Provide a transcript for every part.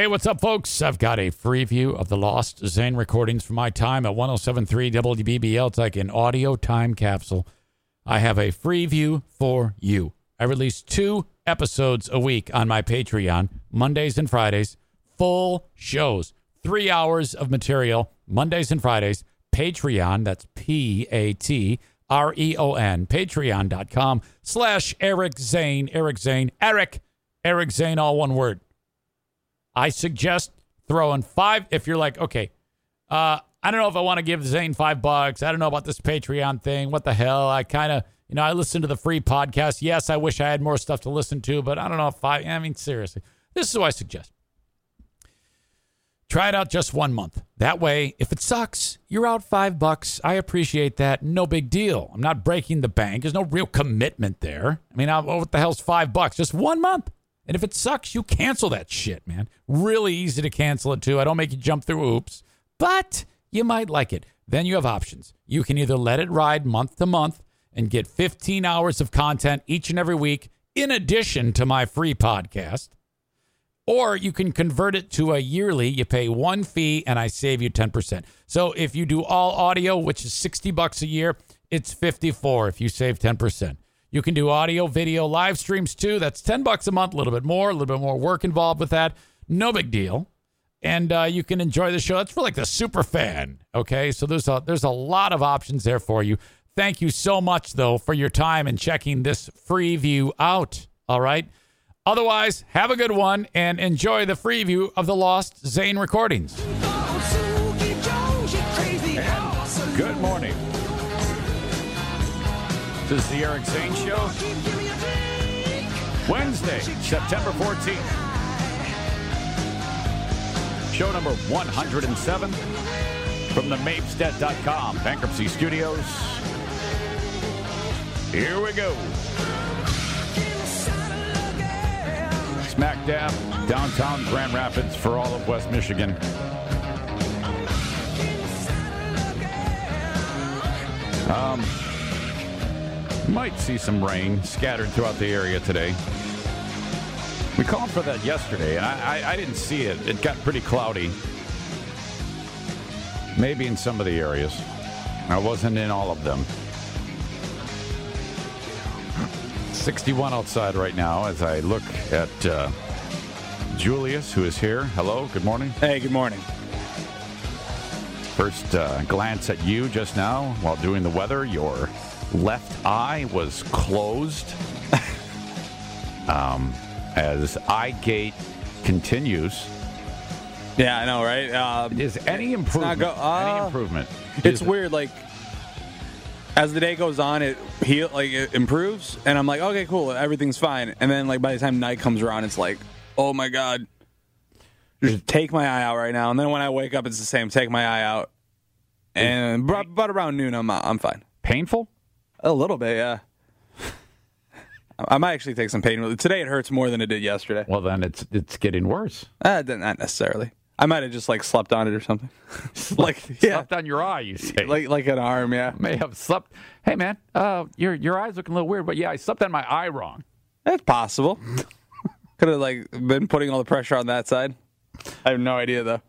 Hey, what's up, folks? I've got a free view of the Lost Zane recordings from my time at 1073 WBBL. It's like an audio time capsule. I have a free view for you. I release two episodes a week on my Patreon, Mondays and Fridays, full shows, three hours of material, Mondays and Fridays. Patreon, that's P A T R E O N, patreon.com slash Eric Zane, Eric Zane, Eric, Eric Zane, all one word. I suggest throwing five. If you're like, okay, uh, I don't know if I want to give Zane five bucks. I don't know about this Patreon thing. What the hell? I kind of, you know, I listen to the free podcast. Yes, I wish I had more stuff to listen to, but I don't know if I, I mean, seriously, this is what I suggest. Try it out just one month. That way, if it sucks, you're out five bucks. I appreciate that. No big deal. I'm not breaking the bank. There's no real commitment there. I mean, I, what the hell's five bucks? Just one month. And if it sucks, you cancel that shit, man. Really easy to cancel it too. I don't make you jump through hoops, but you might like it. Then you have options. You can either let it ride month to month and get 15 hours of content each and every week, in addition to my free podcast. Or you can convert it to a yearly. You pay one fee and I save you 10%. So if you do all audio, which is 60 bucks a year, it's 54 if you save 10%. You can do audio, video, live streams too. That's 10 bucks a month, a little bit more, a little bit more work involved with that. No big deal. And uh, you can enjoy the show. That's for like the super fan. Okay. So there's a there's a lot of options there for you. Thank you so much though for your time and checking this free view out. All right. Otherwise, have a good one and enjoy the free view of the Lost Zane recordings. Good morning. This is the Eric Zane Show. Wednesday, September 14th. Show number 107 from the Mapestead.com Bankruptcy Studios. Here we go. Smack dab downtown Grand Rapids for all of West Michigan. Um, might see some rain scattered throughout the area today. We called for that yesterday, and I, I, I didn't see it. It got pretty cloudy. Maybe in some of the areas. I wasn't in all of them. 61 outside right now as I look at uh, Julius, who is here. Hello, good morning. Hey, good morning. First uh, glance at you just now while doing the weather. Your left eye was closed um, as eye gate continues. Yeah, I know, right? Uh, Is any improvement? go- uh, any improvement? it's weird, like as the day goes on, it heal like it improves, and I'm like, okay, cool, everything's fine. And then like by the time night comes around, it's like, oh my god, just take my eye out right now. And then when I wake up, it's the same. Take my eye out, and but, but around noon, I'm I'm fine. Painful? A little bit, yeah. I might actually take some pain. Today it hurts more than it did yesterday. Well, then it's it's getting worse. Uh, not necessarily. I might have just like slept on it or something. like yeah, Slept on your eye, you say? like like an arm, yeah. may have slept. Hey, man, uh, your your eyes looking a little weird, but yeah, I slept on my eye wrong. That's possible. Could have like been putting all the pressure on that side. I have no idea though.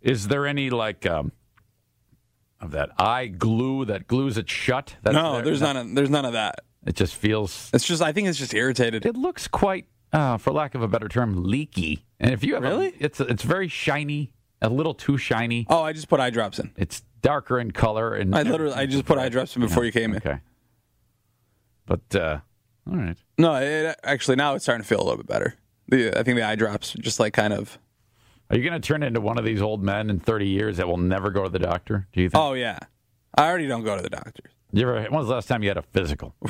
Is there any like um, of that eye glue that glues it shut? That's No, there? there's none. Of, there's none of that. It just feels. It's just I think it's just irritated. It looks quite, uh, for lack of a better term, leaky. And if you have a- Really? it's it's very shiny, a little too shiny. Oh, I just put eye drops in. It's darker in color and I literally I just put eye drops in before you came in. Okay, but uh, all right. No, it, actually now it's starting to feel a little bit better. The, I think the eye drops just like kind of. Are you going to turn into one of these old men in 30 years that will never go to the doctor? Do you think? Oh yeah, I already don't go to the doctors. You ever, when was the last time you had a physical?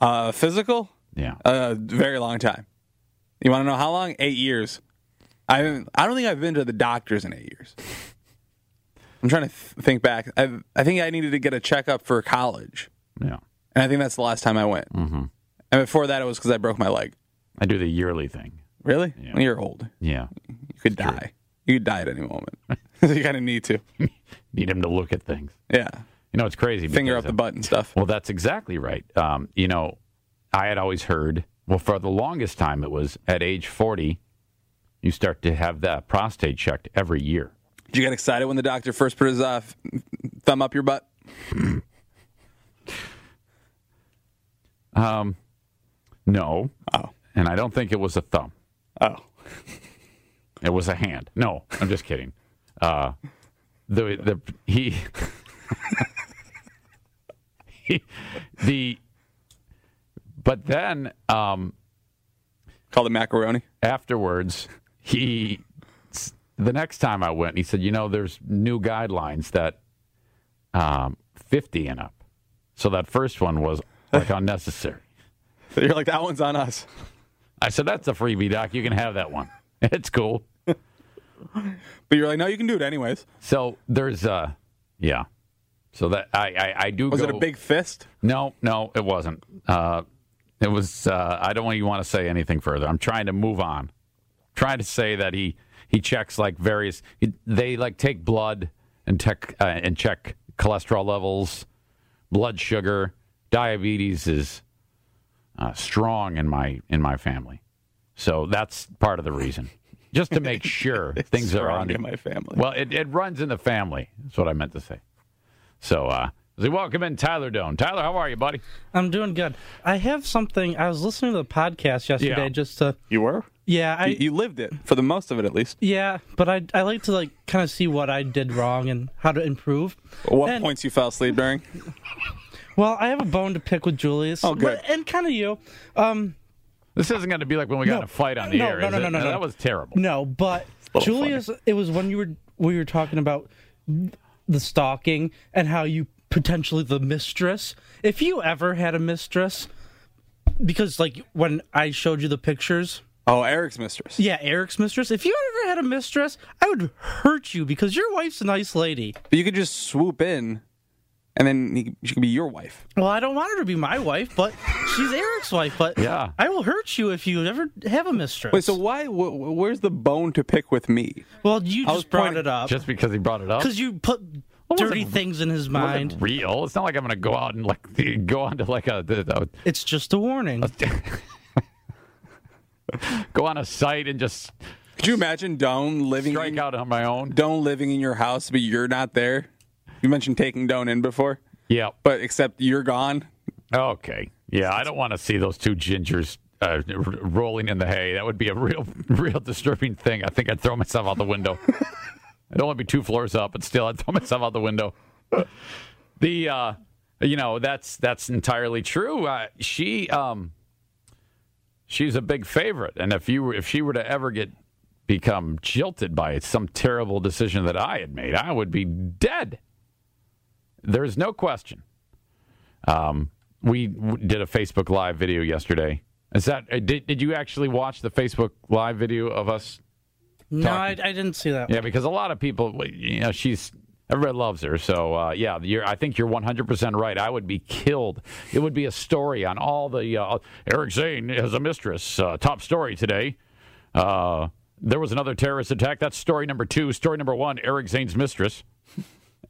Uh, physical, Yeah. a very long time. You want to know how long? Eight years. I I don't think I've been to the doctors in eight years. I'm trying to th- think back. I I think I needed to get a checkup for college, Yeah. and I think that's the last time I went. Mm-hmm. And before that, it was because I broke my leg. I do the yearly thing. Really? Yeah. Well, you're old. Yeah. You could die. You could die at any moment. you kind of need to. Need him to look at things. Yeah. You know, it's crazy. Finger up the butt and stuff. Well, that's exactly right. Um, you know, I had always heard, well, for the longest time, it was at age 40, you start to have that prostate checked every year. Did you get excited when the doctor first put his uh, thumb up your butt? Um, no. Oh. And I don't think it was a thumb. Oh. It was a hand. No, I'm just kidding. Uh, the the he, he the but then um, Called it macaroni. afterwards he the next time I went he said you know there's new guidelines that um, 50 and up so that first one was like unnecessary So you're like, that one's on us. I said that's a freebie doc you can have that one it's cool But you're like, no, you can do it anyways. So there's uh yeah. So that I I, I do Was go, it a big fist? No, no, it wasn't. Uh it was uh I don't even want to say anything further. I'm trying to move on. Trying to say that he he checks like various he, they like take blood and tech uh, and check cholesterol levels, blood sugar, diabetes is uh, strong in my in my family. So that's part of the reason. Just to make sure things are Strong under in my family. well, it, it runs in the family. That's what I meant to say. So, uh, so welcome in Tyler Doane. Tyler, how are you, buddy? I'm doing good. I have something. I was listening to the podcast yesterday Yeah. just to. You were? Yeah, I You, you lived it for the most of it, at least. yeah, but I I like to like kind of see what I did wrong and how to improve. What And- points you fell asleep during? Well, I have a bone to pick with Julius. Oh, good. but- and kind of you. Um, This isn't going to be like when we got No. in a fight on the No, air. no, is no, it? no, no, no. That was terrible. no, but little Julius, it was when you were we were talking about the stalking and how you potentially the mistress. If you ever had a mistress, because like when I showed you the pictures. Oh, Eric's mistress. Yeah, Eric's mistress. If you ever had a mistress, I would hurt you because your wife's a nice lady. But you could just swoop in, and then he, she could be your wife. Well, I don't want her to be my wife, but she's Eric's wife. But Yeah. I will hurt you if you ever have a mistress. Wait, so why? Wh- wh- where's the bone to pick with me? well, you I just brought pointing- it up Just because he brought it up. because you put wasn't dirty things in his It wasn't mind. real. It's not like I'm going to go out and like go on to like a, a- It's just a warning. go on a site and just Could you imagine Doane living strike in, out on my own. Doane living in your house, but you're not there? You mentioned taking Doane in before, Yeah. but except you're gone. Okay. Yeah, I don't want to see those two gingers uh, r- rolling in the hay. That would be a real, real disturbing thing. I think I'd throw myself out the window. I don't want to be two floors up, but still, I'd throw myself out the window. The, uh, you know, that's that's entirely true. Uh, she, um, she's a big favorite, and if you were, if she were to ever get become jilted by some terrible decision that I had made, I would be dead. There's no question. Um, we did a Facebook Live video yesterday. Is that uh, did, did you actually watch the Facebook Live video of us? no, I, I didn't see that. Yeah, because a lot of people, you know, she's everybody loves her. So uh, yeah, you're, I think you're 100 percent right. I would be killed. It would be a story on all the uh, Eric Zane has a mistress. Uh, top story today. Uh, there was another terrorist attack. That's story number two. Story number one: Eric Zane's mistress.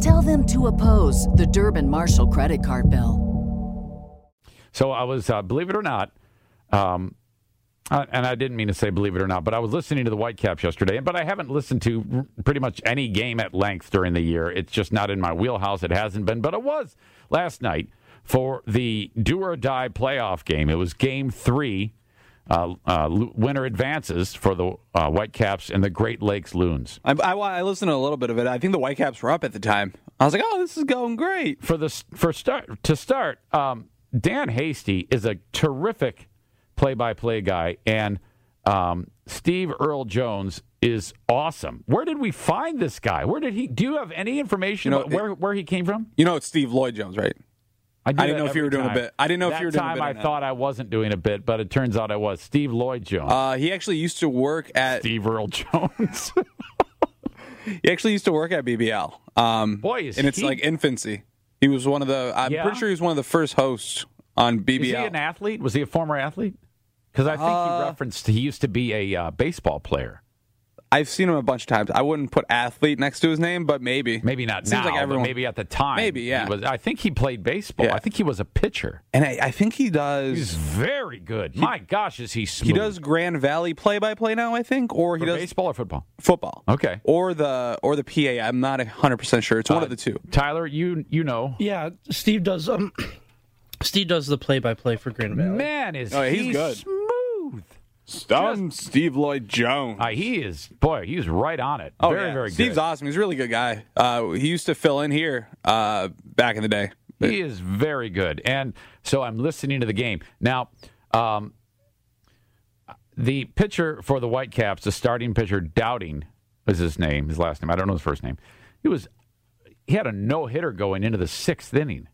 Tell them to oppose the Durbin Marshall credit card bill. So I was, uh, believe it or not, um, uh, and I didn't mean to say believe it or not, but I was listening to the Whitecaps yesterday, but I haven't listened to pretty much any game at length during the year. It's just not in my wheelhouse. It hasn't been, but it was last night for the do or die playoff game. It was game three. Uh, uh, winner advances for the uh, Whitecaps and the Great Lakes Loons. I, I, I listened to a little bit of it. I think the Whitecaps were up at the time. I was like, oh, this is going great. For the for start to start, um, Dan Hasty is a terrific play-by-play guy, and um, Steve Earl Jones is awesome. Where did we find this guy? Where did he? Do you have any information You know, where where he came from? You know, it's Steve Lloyd Jones, right? Knew I didn't know if you were every doing a bit. I didn't know if you were doing a bit I that. thought I wasn't doing a bit, but it turns out I was. Steve Lloyd Jones. Uh, he actually used to work at. Steve Earl Jones. He actually used to work at BBL. Um, Boy, and it's he- like infancy. He was one of the. I'm Yeah? pretty sure he was one of the first hosts on BBL. Is he an athlete? Was he a former athlete? Because I think Uh, he referenced he used to be a uh, baseball player. I've seen him a bunch of times. I wouldn't put athlete next to his name, but maybe. Maybe not Seems now, like everyone. but maybe at the time. Maybe, yeah. He was, I think he played baseball. Yeah. I think he was a pitcher. And I, I think he does. He's very good. My gosh, is he smooth? he does Grand Valley play by play now, I think, or he For does baseball or football. football. Okay. Or the or the PA. I'm not 100 percent sure. It's one of the two. Tyler, you you know, Yeah, Steve does. Um, Steve does the play-by-play for Grand Valley. man is Oh, he's he good. smooth. I'm Steve Lloyd Jones. Uh, he is boy, he's right on it. Oh, very yeah. very Steve's good. awesome. He's a really good guy. Uh, he used to fill in here uh, back in the day. He is very good. And so I'm listening to the game. Now, um, the pitcher for the Whitecaps, the starting pitcher, Doubting is his name, his last name. I don't know his first name. He was he had a no hitter going into the sixth inning,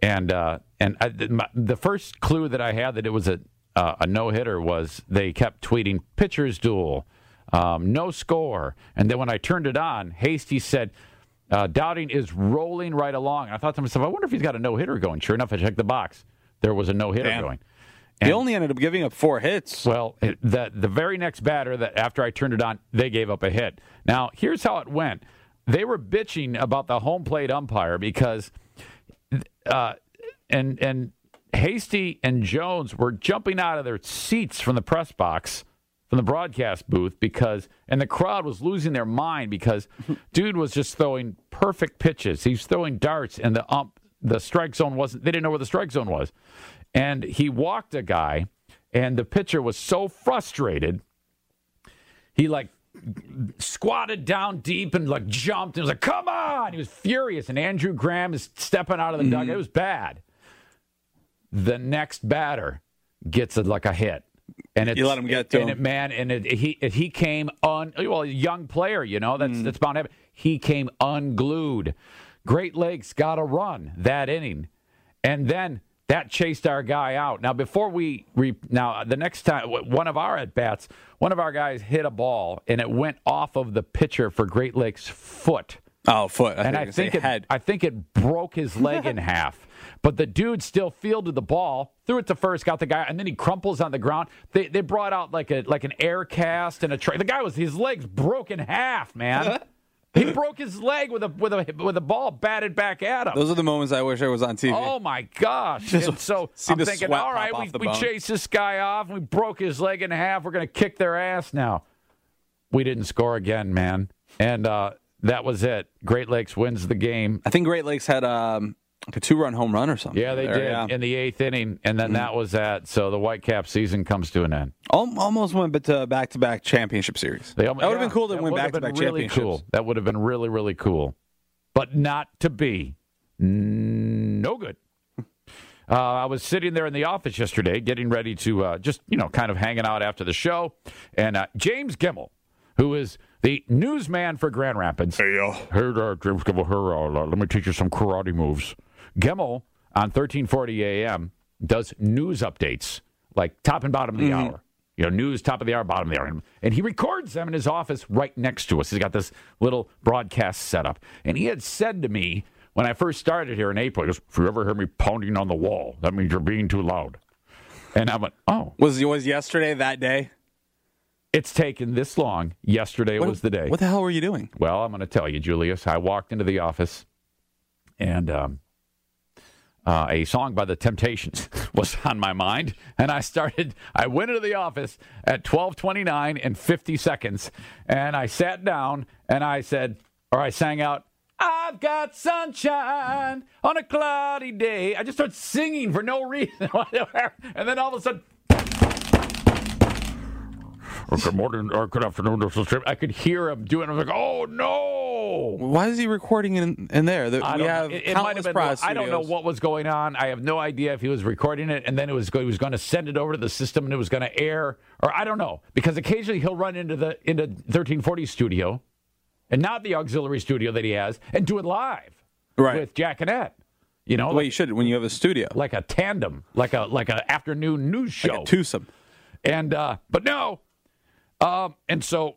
and uh, and I, the- my, the first clue that I had that it was a uh, a no hitter was they kept tweeting pitchers duel, um, no score, and then when I turned it on, Hasty said. Uh, Dowding is rolling right along. And I thought to myself, I wonder if he's got a no hitter going. Sure enough, I checked the box. There was a no hitter going. He And- only ended up giving up four hits. well, it, the the very next batter that after I turned it on, they gave up a hit. Now, here's how it went. They were bitching about the home plate umpire because uh, and and Hasty and Jones were jumping out of their seats from the press box from the broadcast booth because and the crowd was losing their mind because dude was just throwing perfect pitches. He's throwing darts and the ump the strike zone wasn't they didn't know where the strike zone was. And he walked a guy and the pitcher was so frustrated he like squatted down deep and like jumped and was like, "Come on!" He was furious, and Andrew Graham is stepping out of the dugout. Mm-hmm. It was bad. The next batter gets a, like a hit, and it's, You let him get to and him. It, man, and it, he it, he came on. Well, a young player, you know that's mm. that's bound to happen. He came unglued. Great Lakes got a run that inning, and then that chased our guy out. Now, before we re, now the next time one of our at bats, one of our guys hit a ball and it went off of the pitcher for Great Lakes' foot, Oh, foot. I and I think it, head. I think it broke his leg in half. But the dude still fielded the ball, threw it to first, got the guy, and then he crumples on the ground. They they brought out like a like an air cast and a tray. The guy was his legs broke in half, man. he broke his leg with a with a with a ball batted back at him. Those are the moments I wish I was on TV. Oh my gosh! And so see I'm the thinking, sweat all pop right, off we, we bone. chased this guy off, and we broke his leg in half. We're going to kick their ass now. We didn't score again, man, and uh, that was it. Great Lakes wins the game. I think Great Lakes had um, like a two-run home run or something. Yeah, they there, did yeah. in the eighth inning, and then that was that. So the Whitecap season comes to an end. Almost went bit to back-to-back championship series. They that would have yeah, been cool to that win would have back-to-back been really championships. Cool. That would have been really, really cool, but not to be. No good. Uh, I was sitting there in the office yesterday, getting ready to uh, just you know kind of hanging out after the show, and uh, James Gemmell, who is the newsman for Grand Rapids. Hey, uh, hey there, James Gemmell. Here, uh, let me teach you some karate moves. Gemmell on 1340 AM does news updates, like top and bottom of the hour. You know, news, top of the hour, bottom of the hour. And he records them in his office right next to us. He's got this little broadcast setup. And he had said to me when I first started here in April, he goes, If you ever hear me pounding on the wall, that means you're being too loud. And I went, Oh, Was it was yesterday that day? It's taken this long. Yesterday What- was the day. What the hell were you doing? Well, I'm going to tell you, Julius. I walked into the office, and um, uh, a song by the Temptations was on my mind, and I started. I went into the office at 12:29 and 50 seconds, and I sat down and I said, or I sang out. I've got sunshine on a cloudy day. I just started singing for no reason. And then all of a sudden, good morning or good afternoon. This is Jim. I could hear him doing. I was like, oh no. Why is he recording in, in there? The- I we don't know. have It, it might have been. I don't know what was going on. I have no idea if he was recording it and then it was he was going to send it over to the system and it was going to air, or I don't know because occasionally he'll run into the into 1340 studio, and not the auxiliary studio that he has, and do it live Right. with Jack and Ed. You know, Well, like, you should when you have a studio. like a tandem, like a like a afternoon news show. Like a twosome. And uh, but no, um, and so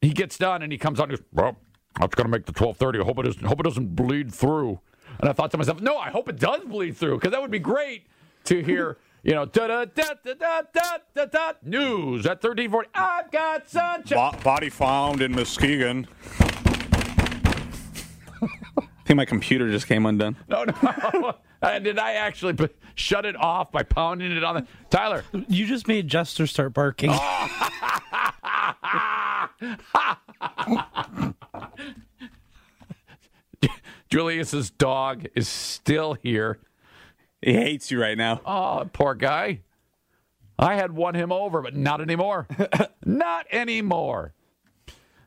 he gets done and he comes on. And goes, well, that's gonna make the twelve thirty. I hope it doesn't. Hope it doesn't bleed through. And I thought to myself, no, I hope it does bleed through because that would be great to hear. You know, da da da da da da da da news at thirteen forty. I've got sunshine. Bo- body found in Muskegon. I think my computer just came undone. No, no. Uh, Did I actually p- shut it off by pounding it on the Tyler? You just made Jester start barking. Julius's dog is still here. He hates you right now. Oh, poor guy. I had won him over, but not anymore. not anymore.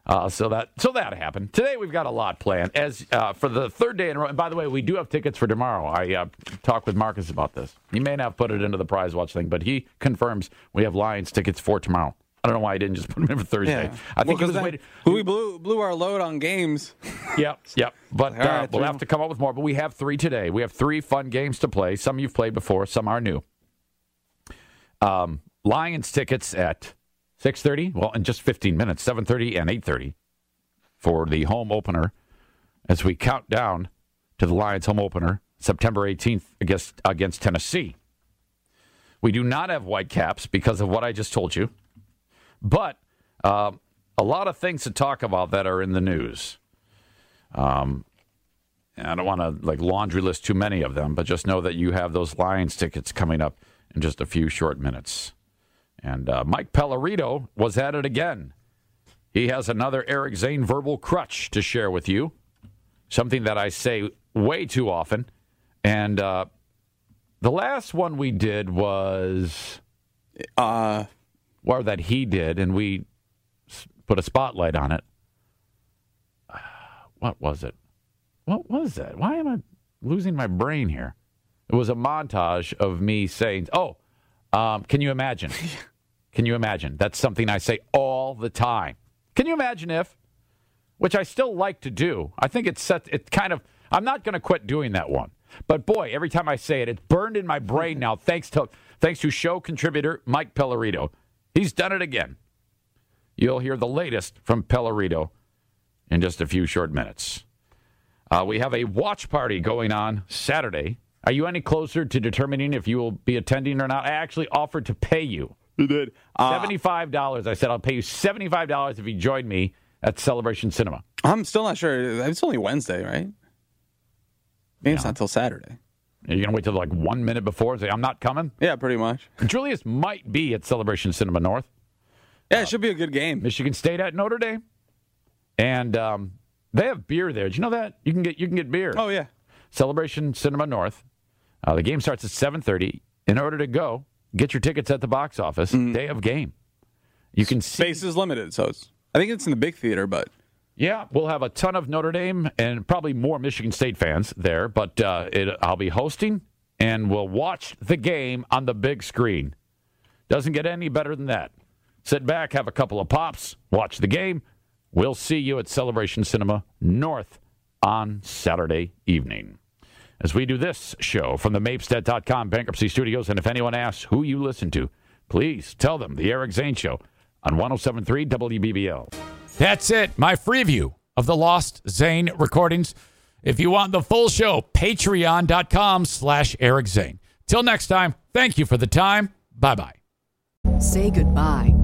Uh, so that so that happened. Today we've got a lot planned. As uh, for the third day in a row. And by the way, we do have tickets for tomorrow. I uh, talked with Marcus about this. He may not have put it into the prize watch thing, but he confirms we have Lions tickets for tomorrow. I don't know why I didn't just put them in for Thursday. I think Well, he was 'cause waiting. then we blew blew our load on games. Yep, yep. But uh, right, we'll have to come up with more. But we have three today. We have three fun games to play. Some you've played before, some are new. Um, Lions tickets at six thirty. Well, in just fifteen minutes, seven thirty and eight thirty for the home opener. As we count down to the Lions home opener, September eighteenth against against Tennessee. We do not have white caps because of what I just told you, but uh, a lot of things to talk about that are in the news. Um, I don't want to like laundry list too many of them, but just know that you have those Lions tickets coming up in just a few short minutes. And uh, Mike Pellerito was at it again. He has another Eric Zane verbal crutch to share with you, something that I say way too often. And uh, the last one we did was, Uh, or that he did, and we put a spotlight on it. What was it? What was that? Why am I losing my brain here? It was a montage of me saying, "Oh, um, can you imagine? can you imagine?" That's something I say all the time. Can you imagine if? Which I still like to do. I think it's set. It kind of. I'm not going to quit doing that one. But boy, every time I say it, it's burned in my brain now. Thanks to thanks to show contributor Mike Pellerito. He's done it again. You'll hear the latest from Pellerito in just a few short minutes. Uh, we have a watch party going on Saturday. Are you any closer to determining if you will be attending or not? I actually offered to pay you we did. Uh, seventy-five dollars. I said I'll pay you seventy-five dollars if you join me at Celebration Cinema. I'm still not sure. It's only Wednesday, right? Maybe it's not till Saturday. Are you gonna wait till like one minute before and say I'm not coming? Yeah, pretty much. Julius might be at Celebration Cinema North. Yeah, it should be a good game. Michigan State at Notre Dame, and um, they have beer there. Did you know that you can get you can get beer? Oh yeah. Celebration Cinema North. Uh, the game starts at 7:30. In order to go, get your tickets at the box office. Day of game. You can see. Space is limited, so it's. I think it's in the big theater, but Yeah, we'll have a ton of Notre Dame and probably more Michigan State fans there. But uh, it, I'll be hosting, and we'll watch the game on the big screen. Doesn't get any better than that. Sit back, have a couple of pops, watch the game. We'll see you at Celebration Cinema North on Saturday evening. As we do this show from the Mapestead.com bankruptcy studios, and if anyone asks who you listen to, please tell them the Eric Zane Show on 1073 WBBL. That's it, my free view of the Lost Zane recordings. If you want the full show, patreon.com slash Eric Zane. Till next time, thank you for the time. Bye bye. Say goodbye